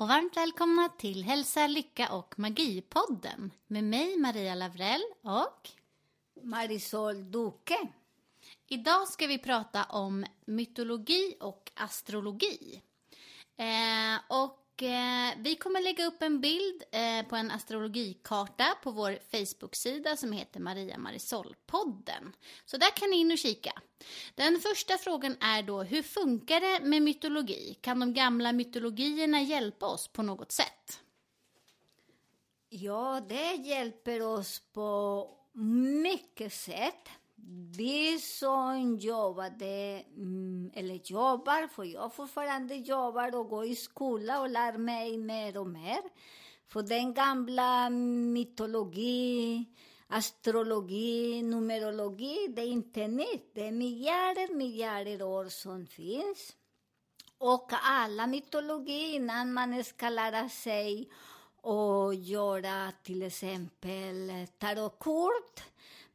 Och varmt välkomna till Hälsa, Lycka och Magi-podden med mig Maria Lavrell och Marisol Duque. idag ska vi prata om mytologi och astrologi. Eh, och Eh, vi kommer lägga upp en bild eh, på en astrologikarta på vår Facebook-sida som heter Maria Marisol-podden. Så där kan ni in och kika. Den första frågan är då, hur funkar det med mytologi? Kan de gamla mytologierna hjälpa oss på något sätt? Ja, det hjälper oss på mycket sätt. Vi som jobbade, mm, eller jobbar, för jag fortfarande jobbar och går i skola och lär mig mer och mer. För den gamla mytologi, astrologi, numerologi, det är inte nytt. Det är miljarder, miljarder år som finns. Och alla mytologi innan man ska lära sig och göra till exempel tarotkort.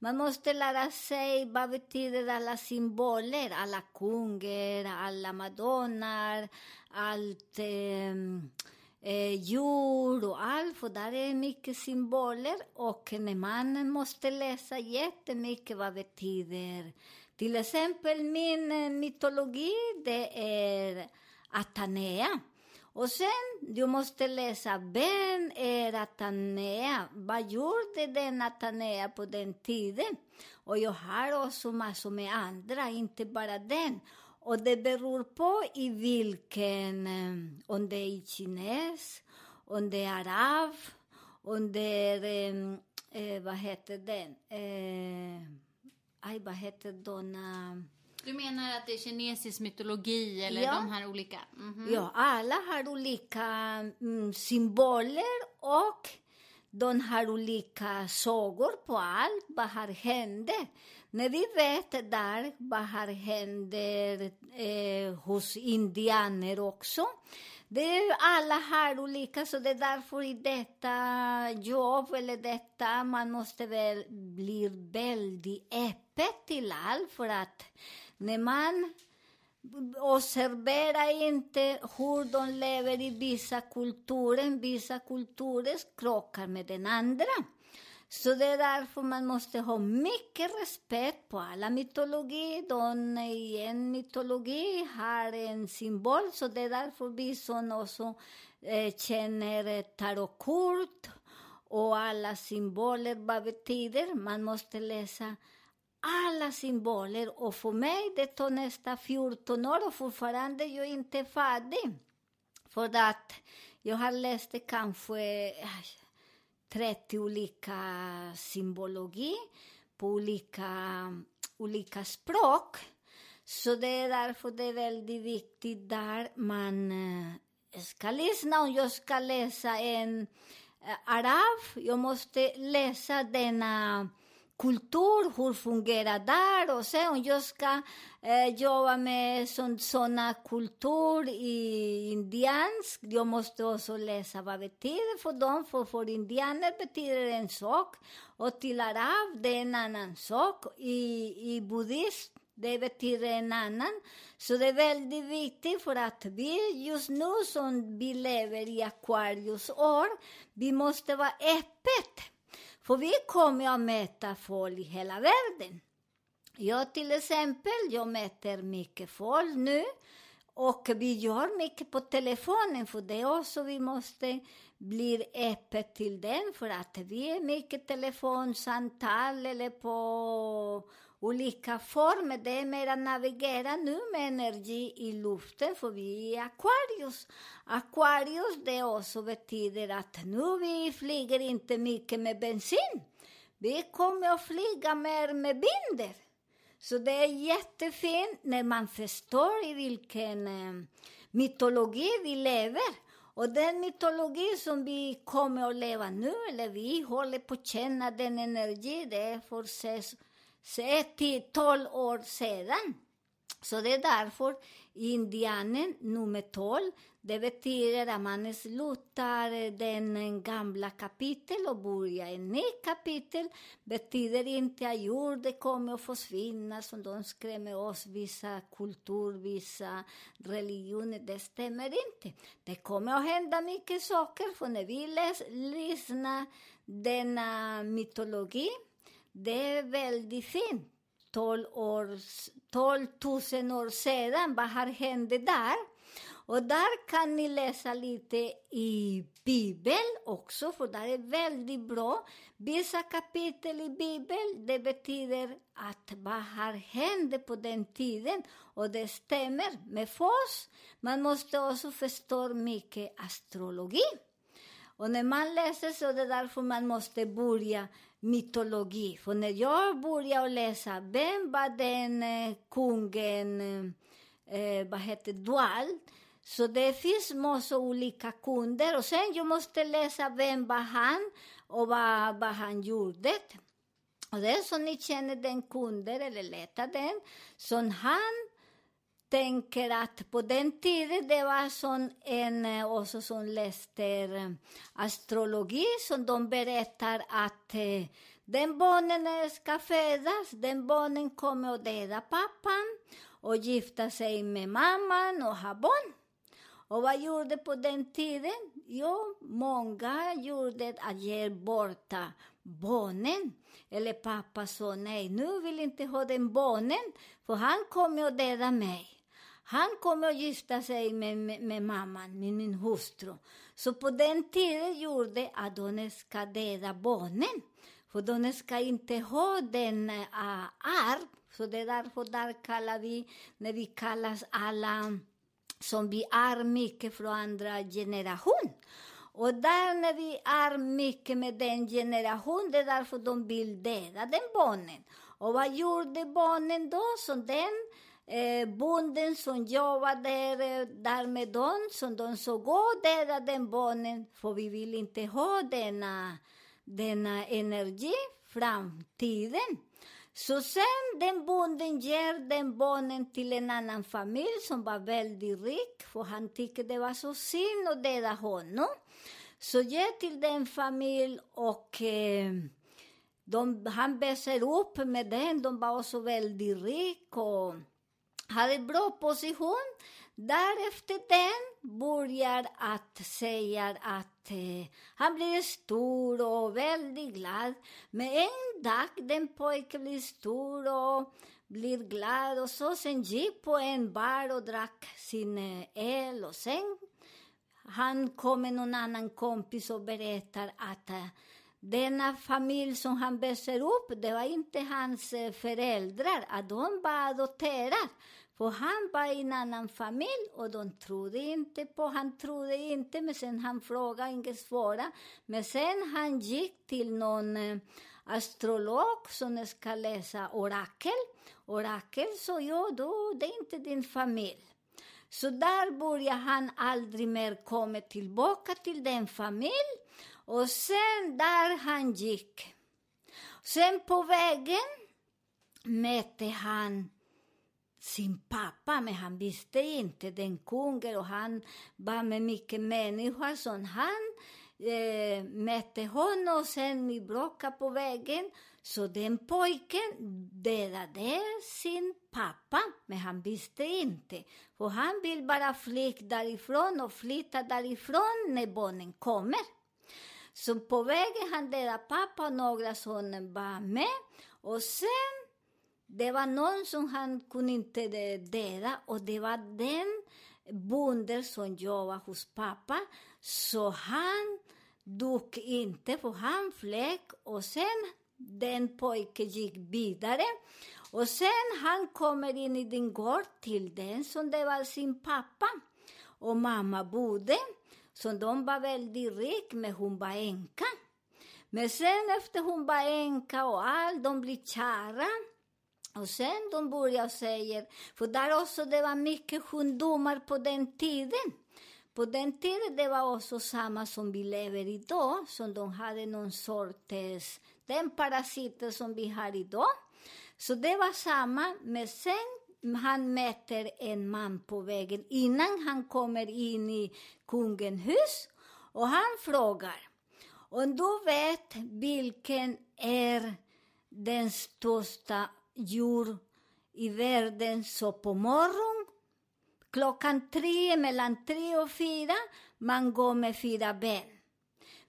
Man måste lära sig vad betyder alla symboler, alla kungar, alla madonnar, allt ehm, eh, eh, djur och allt, för där är mycket symboler. Och när man måste läsa jättemycket vad betyder. Till exempel min eh, mytologi, det är Atanea. Och sen, du måste läsa, vem är Atanea? Vad gjorde den Atanea på den tiden? Och jag har också massor med andra, inte bara den. Och det beror på i vilken, eh, om det är kines, om det är arab, om det är, eh, eh, vad heter den? Eh, aj, vad heter denna... Du menar att det är kinesisk mytologi eller Ja. de här olika? Mhm. Ja, alla har olika mm, symboler och de har olika sagor på allt. Vad har hänt? När vi vet där vad har hänt eh, hos indianer också. Det är, alla har olika, så det är därför i detta jobb eller detta man måste väl bli väldigt öppet till allt för att när man observera inte hur de lever i vissa kulturer. Vissa kulturer krockar med den andra. Så det är därför man måste ha mycket respekt på alla mytologi. De i en mytologi har en symbol, så det är därför vi som också eh, känner tarotkort och alla symboler, vad betyder. Man måste läsa alla symboler och för mig det tar nästan 14 år och fortfarande jag är inte färdig. För att jag har läst kanske äh, 30 olika symbologi på olika, olika språk. Så det är därför det är väldigt viktigt där man äh, ska lyssna. Om jag ska läsa en äh, arab, jag måste läsa denna kultur, hur fungerar där och sen om jag ska eh, jobba med sådana kultur i indiansk, jag måste också läsa vad det betyder för dem, för för indianer betyder en sak och till arab det är en annan sak, i, i buddhism det betyder en annan. Så det är väldigt viktigt för att vi just nu som vi lever i Aquarius år, vi måste vara öppet. För vi kommer att möta folk i hela världen. Jag till exempel, jag möter mycket folk nu och vi gör mycket på telefonen för det är också vi måste bli öppet till den för att vi är mycket telefonsamtal eller på olika former. Det är mer att navigera nu med energi i luften, för vi är Aquarius. Aquarius, det också betyder att nu vi flyger inte mycket med bensin. Vi kommer att flyga mer med binder. Så det är jättefint när man förstår i vilken eh, mytologi vi lever. Och den mytologi som vi kommer att leva nu, eller vi håller på att känna den energi, det är för ses, ett till 12 år sedan. Så det är därför indianen nummer 12, det betyder att man slutar den gamla kapitel och börjar en ny kapitel. Betyder inte att jorden kommer att försvinna, som de skrämmer oss, vissa kultur, vissa religioner. Det stämmer inte. Det kommer att hända mycket saker, för när vi läs, lyssnar denna mytologi, det är väldigt fint. 12, år, 12 000 år sedan, vad har hänt där? Och där kan ni läsa lite i Bibeln också, för det är väldigt bra. Vissa kapitel i Bibeln, det betyder att vad har hänt på den tiden? Och det stämmer med oss. Man måste också förstå mycket astrologi. Och när man läser så är det därför man måste börja mytologi. För när jag började läsa, vem var den eh, kungen, eh, eh vad heter Dual? Så det finns massa olika kunder. Och sen jag måste läsa vem var han och vad, vad han gjorde. Och det är så ni känner den kunden, eller letar den, som han tänker att på den tiden det var sån en eh, också som läste eh, astrologi som de berättar att eh, den barnen eh, ska födas, den barnen kommer att döda pappan och gifta sig med mamman och ha barn. Och vad gjorde på den tiden? Jo, många gjorde att ge bort barnen. Eller pappa sa nej, nu vill inte ha den barnen, för han kommer att döda mig. Han kommer att gifta sig med, med, med mamman, med min hustru. Så på den tiden gjorde att de ska döda barnen. För de ska inte ha den uh, arv. Så det är därför där kallar vi, när vi kallas alla som vi är mycket från andra generation. Och där när vi är mycket med den generationen, det är därför de vill döda den barnen. Och vad gjorde barnen då? Som den eh, bonden som jobbade eh, där, med dem, som de såg och döda den barnen, för vi vill inte ha denna, denna energi framtiden. Så sen den bonden ger den barnen till en annan familj som var väldigt rik, för han tyckte det var så synd att döda honom. Så ger till den familj och eh, de, han växer upp med den. De var också väldigt rika och hade bra position. Därefter den börjar att säga att eh, han blir stor och väldigt glad. Men en dag den pojken blir stor och blir glad och så sen gick på en bar och drack sin eh, el. öl och sen han kommer någon annan kompis och berättar att eh, denna familj som han växer upp, det var inte hans eh, föräldrar, att de var adopterade. För han var i en annan familj och de trodde inte på, han trodde inte, men sen han frågade, inget svåra. Men sen han gick till någon eh, astrolog som ska läsa orakel. Orakel sa, ja, då, det är inte din familj. Så där började han aldrig mer komma tillbaka till den familj. Och sen där han gick. Sen på vägen mötte han sin pappa, men han visste inte den kungen och han var med mycket människor, så han eh, mötte honom och sen vi bråkade på vägen. Så den pojken dödade sin pappa, men han visste inte. För han vill bara fly därifrån och flytta därifrån när barnen kommer. Så på vägen han dödade pappa och några som var med. Och sen det var någon som han kunde inte döda och det var den bonden som jobbade hos pappa. Så han dog inte, för han flög och sen den pojken gick vidare. Och sen han kommer in i din gård till den som det var sin pappa och mamma bodde. Så de var väldigt rik, men hon var änka. Men sen efter hon var änka och allt, de blir kära. Och sen de börjar säga, för där också det var mycket sjukdomar på den tiden. På den tiden det var också samma som vi lever idag, som de hade någon sorts, den parasiten som vi har idag. Så det var samma, men sen han möter en man på vägen innan han kommer in i kungens hus och han frågar om du vet vilken är den största djur i världen så på morgon klockan tre, mellan tre och fyra, man går med fyra ben.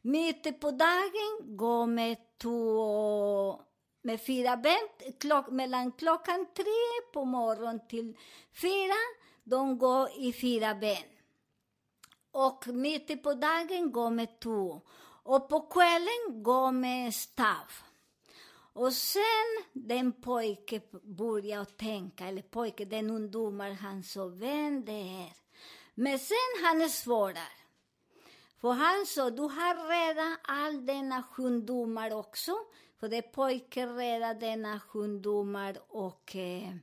Mitt på dagen går med två med fyra ben. Klock, mellan klockan tre på morgonen till fyra, de går i fyra ben. Och mitt på dagen går med två. Och på kvällen går med stav. Och sen den pojke började tänka, eller pojke, den ungdomar, han sa vem det är. Men sen han svarar. För han sa, du har redan all denna sjukdomar också. För det är pojken redan denna sjukdomar och eh,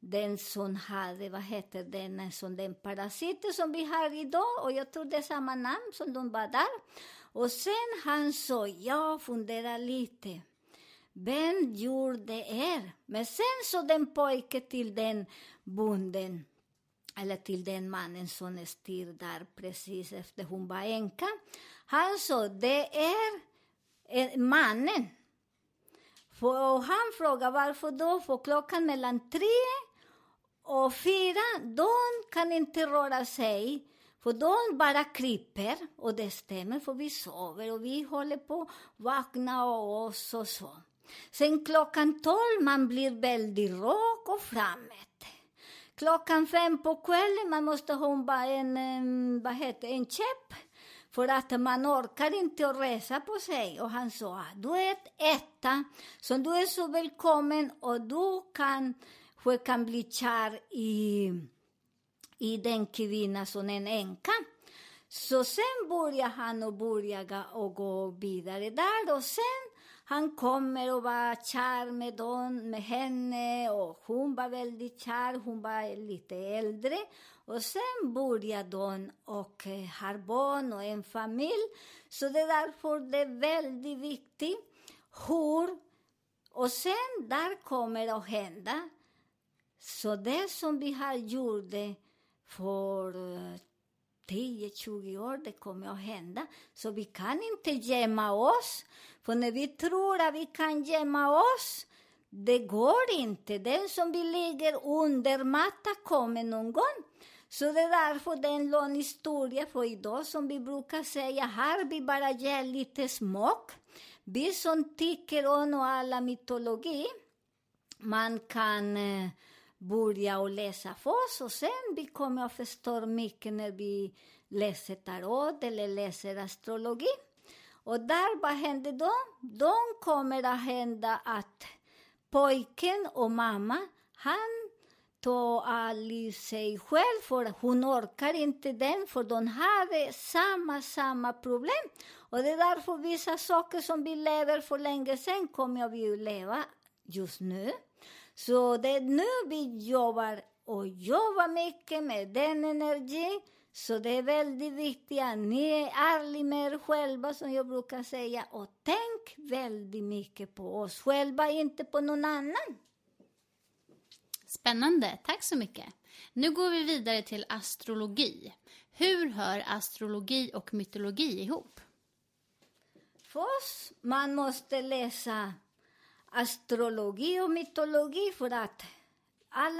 den som hade, vad heter den, eh, som den parasiten som vi har idag. Och jag tror det är samma namn som de var där. Och sen han sa, jag funderar lite. Vem gjorde det? Men sen så den pojke till den bonden, eller till den mannen som styr där precis efter hon var änka. Han sa, det är mannen. Och han frågade varför då? För klockan mellan tre och fyra, de kan inte röra sig. För de bara kryper, och det stämmer, för vi sover och vi håller på att vakna och så. och så. Sen klockan tolv man blir väldigt rak och framåt. Klockan fem på kvällen man måste ha en, en, vad heter, en käpp för att man orkar inte att resa på sig. Och han sa, du är ett etta, så du är så välkommen och du kan, kan bli kär i, i den kvinna som är en änka. Så sen började han och började och gå vidare där och sen han kommer och var kär med, don, med henne och hon var väldigt kär, hon var lite äldre. Och sen började de och eh, har barn och en familj. Så det är därför det är väldigt viktigt hur... Och sen där kommer det att hända. Så det som vi har gjort för eh, 10-20 år, det kommer att hända. Så vi kan inte gömma oss. För när vi tror att vi kan gömma oss, det går inte. Den som vi ligger under mattan kommer någon gång. Så det är därför det är en lång historia för idag, som vi brukar säga, här vi bara ger lite smak. Vi som tycker om alla mytologi, man kan eh, börja och läsa för oss och sen vi kommer att förstå mycket när vi läser tarot eller läser astrologi. Och där, vad hände då? Då kommer att hända att pojken och mamma, han tar all sig själv, för hon orkar inte den, för de hade samma, samma problem. Och det är därför vissa saker som vi lever för länge sedan kommer vi att leva just nu. Så det är nu vi jobbar och jobbar mycket med den energin. Så det är väldigt viktigt att ni är ärliga med er själva, som jag brukar säga. Och tänk väldigt mycket på oss själva, inte på någon annan. Spännande, tack så mycket. Nu går vi vidare till astrologi. Hur hör astrologi och mytologi ihop? Först, man måste läsa astrologi och mytologi för att alla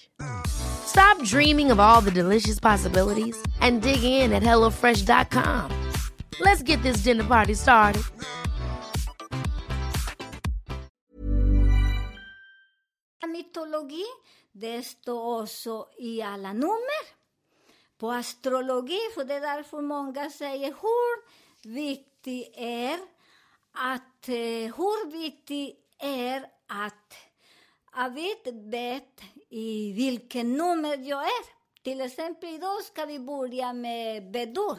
Stop dreaming of all the delicious possibilities and dig in at HelloFresh.com. Let's get this dinner party started. mytologi, det står också i alla nummer. På astrologi, för det är därför många säger hur viktigt är att, hur viktigt är att jag vet, vet i vilken nummer jag är. Till exempel idag ska vi börja med Bedur.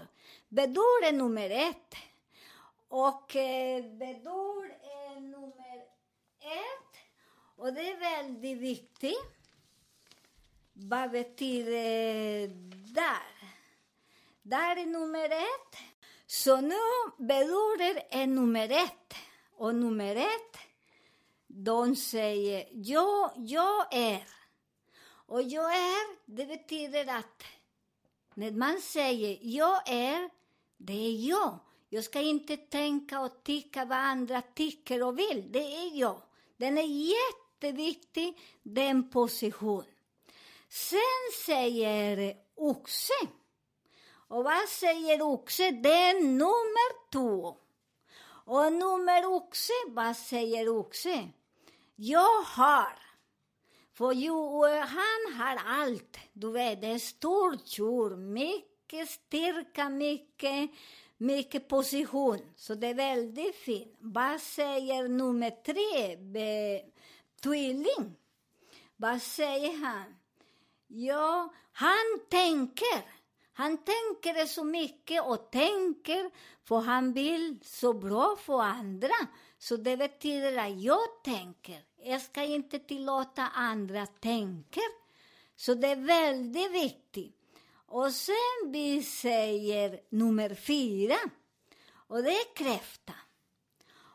Bedur är nummer ett. Och eh, Bedur är nummer ett. Och det är väldigt viktigt. Vad betyder där? Där är nummer ett. Så nu Bedur är nummer ett. Och nummer ett, de säger jag, jag är. Och jag är, det betyder att när man säger jag är, det är jag. Jag ska inte tänka och tycka vad andra tycker och vill. Det är jag. Den är jätteviktig, den position. Sen säger oxe. Och vad säger oxe? Det är nummer två. Och nummer oxe, vad säger oxe? Jag har. För jo, eh, han har allt. Du vet, det är stort tjur, mycket styrka, mycket, mycket position. Så det är väldigt fint. Vad säger nummer tre? Be, tvilling. Vad säger han? Ja, han tänker. Han tänker så mycket och tänker, för han vill så bra för andra. Så det betyder att jag tänker. Jag ska inte tillåta andra tänka. Så det är väldigt viktigt. Och sen vi säger nummer fyra. Och det är kräfta.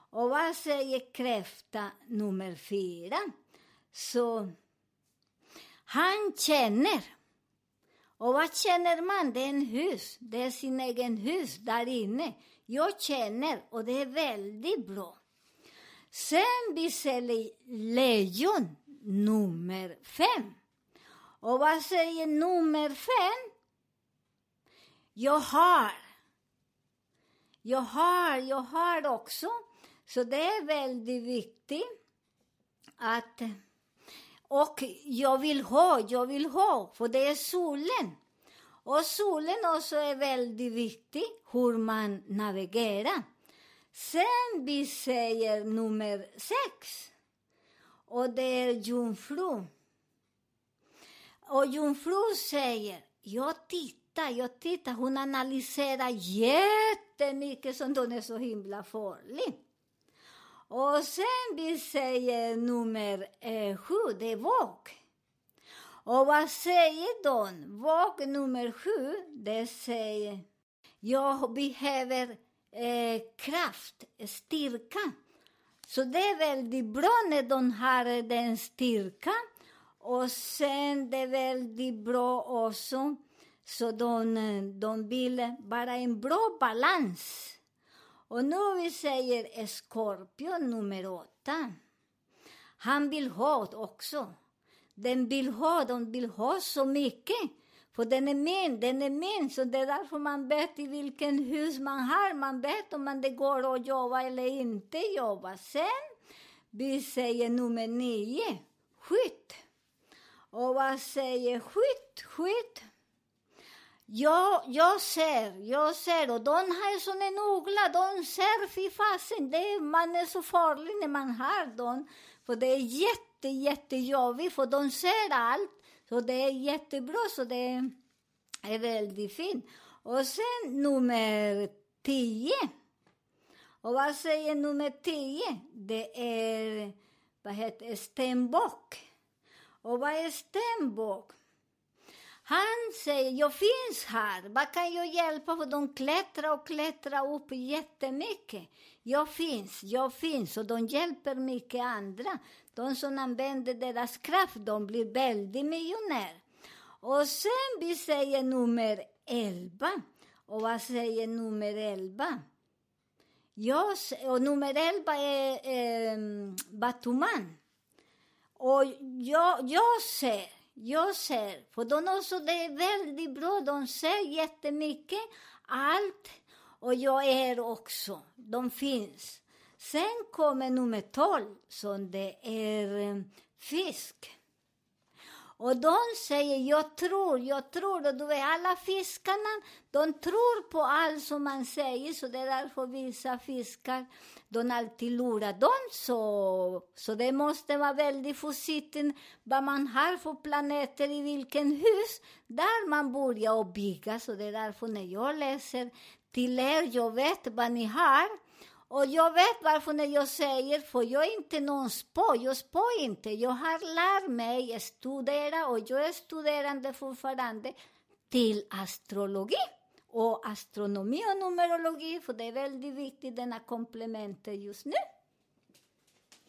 Och vad säger kräfta nummer fyra? Så han känner. Och vad känner man? Det är en hus. Det är sin egen hus där inne. Jag känner och det är väldigt bra. Sen vi säljer lejon nummer fem. Och vad säger nummer fem? Jag har. Jag har, jag har också. Så det är väldigt viktigt att och jag vill ha, jag vill ha, för det är solen. Och solen också är väldigt viktig, hur man navigerar. Sen vi säger nummer sex. Och det är jungfru. Och jungfru säger, jag tittar, jag tittar. Hon analyserar jättemycket som hon är så himla farlig. Och sen vi säger nummer eh, sju, det är våg. Och vad säger de? Våg nummer sju, det säger jag behöver eh, kraft, styrka. Så det är väldigt bra när de har den styrkan. Och sen det är väldigt bra också, så de, de vill bara en bra balans. Och nu vi säger Skorpion nummer åtta. Han vill ha också. Den vill ha, de vill ha så mycket. För den är min, den är min. Så det är därför man vet i vilken hus man har. Man vet om man det går att jobba eller inte jobba. Sen, vi säger nummer nio, skytt. Och vad säger skytt? Skytt. Ja, jag ser, jag ser. Och de har som en uggla, de ser, fy fasen, det, man är så farlig när man har dem. För det är jätte, jättejobbigt, för de ser allt. Så det är jättebra, så det är väldigt fint. Och sen nummer tio. Och vad säger nummer tio? Det är, vad heter stenbock. Och vad är Stenbock? Han säger, jag finns här, vad kan jag hjälpa? För de klättrar och klättrar upp jättemycket. Jag finns, jag finns och de hjälper mycket andra. De som använder deras kraft, de blir väldigt miljonär. Och sen vi säger nummer 11. Och vad säger nummer 11? Jag, och nummer 11 är eh, Batuman. Och jag, jag ser, jag ser, för de också, det är väldigt bra, de ser jättemycket, allt, och jag är också, de finns. Sen kommer nummer 12, som det är eh, fisk. Och de säger, jag tror, jag tror, och du vet, alla fiskarna, de tror på allt som man säger, så det är därför vissa fiskar, de alltid lurar dem, så, så det måste vara väldigt försiktigt vad man har för planeter i vilken hus, där man börjar bygga, så det är därför när jag läser till er, jag vet vad ni har, och jag vet varför när jag säger, för jag är inte någon spå, jag spår inte. Jag har lärt mig studera och jag är studerande fortfarande till astrologi och astronomi och numerologi, för det är väldigt viktigt, denna komplementer just nu.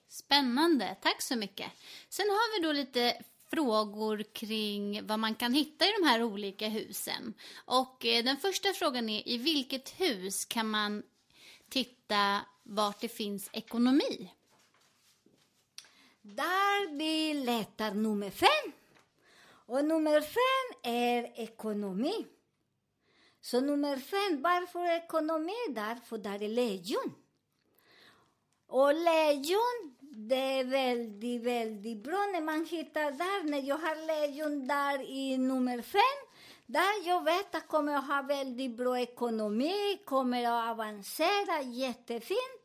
Spännande, tack så mycket. Sen har vi då lite frågor kring vad man kan hitta i de här olika husen. Och eh, den första frågan är, i vilket hus kan man titta vart det finns ekonomi? Där vi letar nummer fem. Och nummer fem är ekonomi. Så nummer fem, varför ekonomi? Därför där är lejon. Och lejon, det är väldigt, väldigt bra när man hittar där. När jag har lejon där i nummer fem, där jag vet att kommer att ha väldigt bra ekonomi, kommer att avancera jättefint.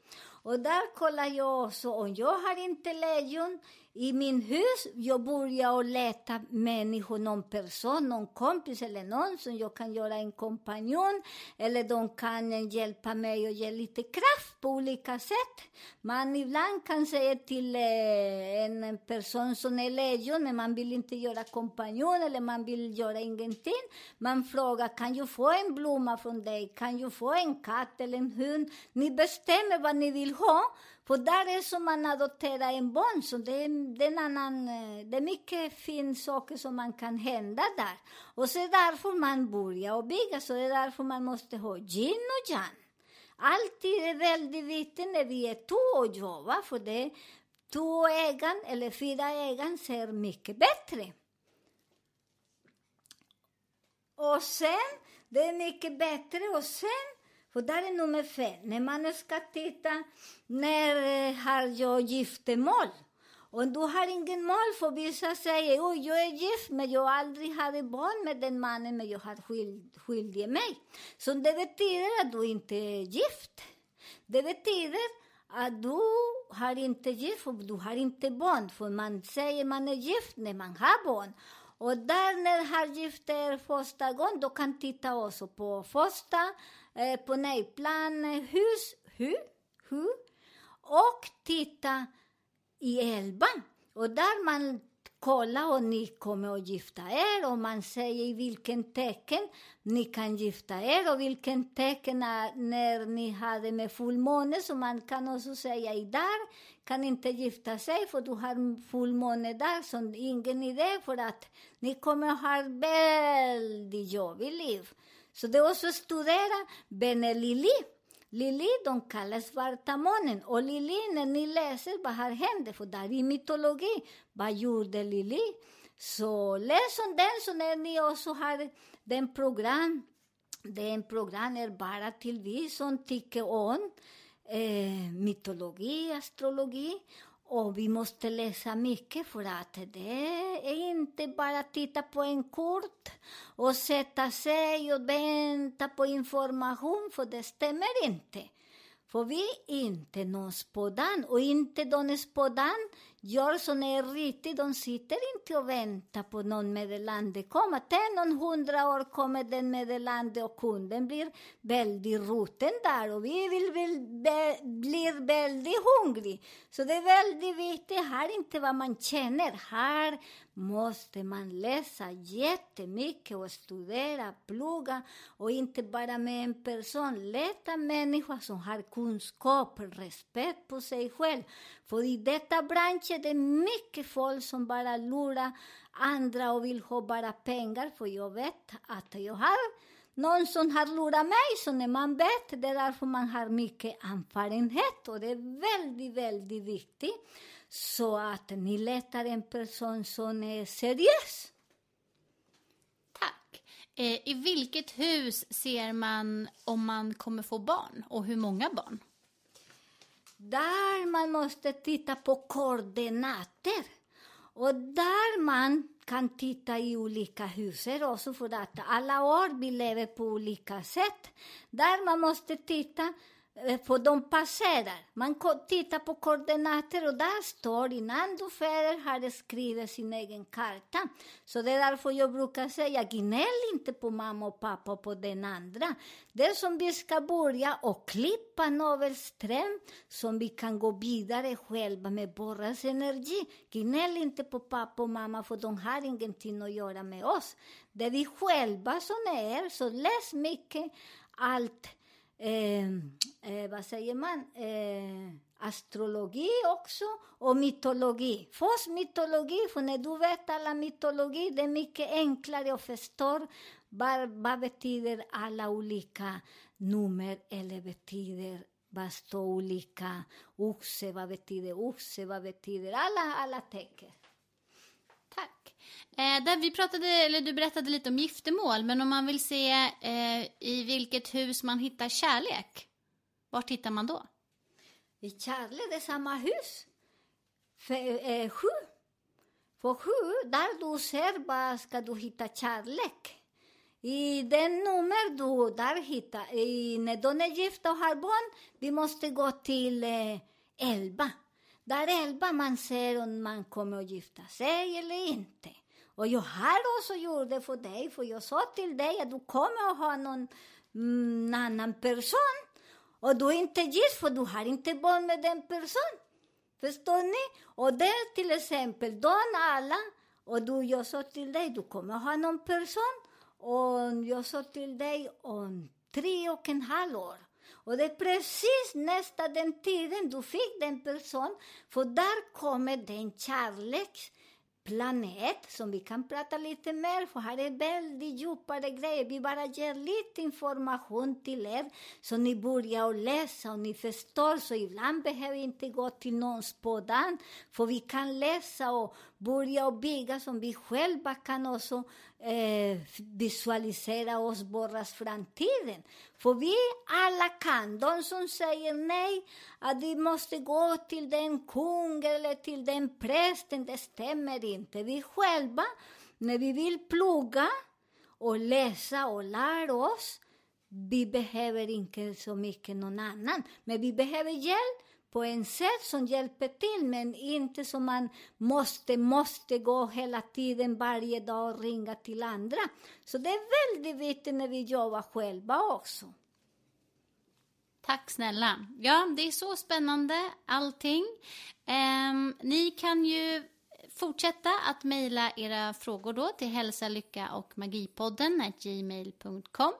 Och där kollar jag också, om jag har inte lejon i min hus, jag började och leta människor, någon person, någon kompis eller någon som jag kan göra en kompanjon, eller de kan hjälpa mig och ge lite kraft på olika sätt. Man ibland kan säga till eh, en person som är lejon, men man vill inte göra kompanjon eller man vill göra ingenting. Man frågar, kan jag få en blomma från dig? Kan jag få en katt eller en hund? Ni bestämmer vad ni vill ha. För där är som man adopterar en barn, så det är, det är en annan, eh, det är mycket fina saker som man kan hända där. Och så är det därför man börjar och bygga, så det är därför man måste ha yin och yang. Alltid är väldigt viktigt när vi är två och jobbar, för det två ägaren eller fyra ägaren ser mycket bättre. Och sen, det är mycket bättre. Och sen, för där är nummer fem, när man ska titta, när eh, har jag giftermål? Och du har ingen mål, för vissa säger, oj, jag är gift, men jag aldrig hade barn med den mannen, men jag har skild, mig. Så det betyder att du inte är gift. Det betyder att du har inte gift, och du har inte barn. För man säger man är gift när man har barn. Och där när har gift er första gången, då kan titta också på första, eh, på nejplan, eh, hus, hu, hu, och titta i elvan. Och där man kollar och ni kommer att gifta er och man säger i vilken tecken ni kan gifta er och vilken tecken när ni hade med fullmåne. Så man kan också säga i där kan inte gifta sig för du har fullmåne där, så ingen idé för att ni kommer att ha väldigt jobbigt liv. Så det är också att studera Bene Lili. Lili, de kallas svarta månen. Och Lili, när ni läser vad har hänt, för där i mytologi, vad gjorde Lili? Så läs om den, så när ni också har den program, den program är bara till vi som tycker om eh, mytologi, astrologi. Och vi måste läsa mycket för att det är inte bara att titta på en kort och sätta sig och vänta på information, för det stämmer inte. För vi är inte någon spådan, och inte de spådan gör som är riktig, De sitter inte och väntar på någon meddelande Kommer Tänk någon hundra år kommer den meddelande och kunden blir väldigt roten där och vi vill, vill, be, blir väldigt hungrig. Så det är väldigt viktigt, här inte vad man känner, här måste man läsa jättemycket och studera, plugga och inte bara med en person. Leta människor som har kunskap, respekt på sig själv. För i detta bransch är det mycket folk som bara lurar andra och vill ha bara pengar. För jag vet att jag har någon som har lurat mig, så när man vet, det är därför man har mycket erfarenhet och det är väldigt, väldigt viktigt. Så att ni letar en person som är seriös. Tack. Eh, I vilket hus ser man om man kommer få barn och hur många barn? Där man måste titta på koordinater. Och där man kan titta i olika hus också för att alla år vi lever på olika sätt. Där man måste titta Eh, för de passerar. Man tittar på koordinater och där står innan du föder har skrivit sin egen karta. Så det är därför jag brukar säga, gnäll inte på mamma och pappa och på den andra. Det som vi ska börja och klippa navelsträn som vi kan gå vidare själva med borras energi. Gnäll inte på pappa och mamma för de har ingenting att göra med oss. Det är vi själva som är, så läs mycket allt eh, eh, vad säger man, eh, astrologi också och mytologi. Först mytologi, för när du vet alla mytologi, det är mycket enklare att förstå vad, vad betyder alla olika nummer eller betyder vad står olika oxe, vad betyder oxe, vad betyder alla, alla tecken. Eh, där vi pratade, eller du berättade lite om giftermål, men om man vill se eh, i vilket hus man hittar kärlek, var hittar man då? I kärlek, det är samma hus. För, eh, sju. För sju, där du ser bara ska du hitta kärlek. I den nummer du där hittar, i, när de är gifta och har barn, vi måste gå till eh, elva. Där elva man ser om man kommer att gifta sig eller inte. Och jag har också gjort det för dig, för jag sa till dig att du kommer att ha någon mm, annan person. Och du är inte gift för du har inte barn med den personen. Förstår ni? Och det är till exempel, de alla, och du, jag sa till dig, du kommer ha någon person, och jag sa till dig om tre och en halv år. Och det är precis nästa den tiden du fick den person, för där kommer den kärleksplanet som vi kan prata lite mer, för här är väldigt djupare grejer. Vi bara ger lite information till er, så ni börjar läsa och ni förstår. Så ibland behöver vi inte gå till någon spådan, för vi kan läsa och börja och bygga som vi själva kan också eh, visualisera oss borras framtiden. För vi alla kan. De som säger nej, att vi måste gå till den kung eller till den prästen, det stämmer inte. Vi själva, när vi vill plugga och läsa och lära oss, vi behöver inte så mycket någon annan. Men vi behöver hjälp på en sätt som hjälper till, men inte som man måste, måste gå hela tiden, varje dag och ringa till andra. Så det är väldigt viktigt när vi jobbar själva också. Tack snälla. Ja, det är så spännande allting. Eh, ni kan ju fortsätta att mejla era frågor då till hälsa, lycka och magipodden gmail.com.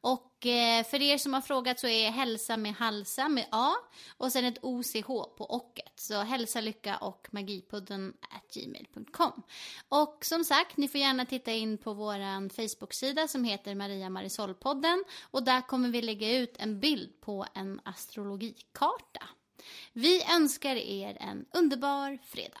Och eh, för er som har frågat så är hälsa med halsa med A och sen ett OCH på ocket. Så hälsa, lycka och magipodden gmail.com. Och som sagt, ni får gärna titta in på vår Facebook-sida som heter Maria Marisol-podden och där kommer vi lägga ut en bild på en astrologikarta. Vi önskar er en underbar fredag.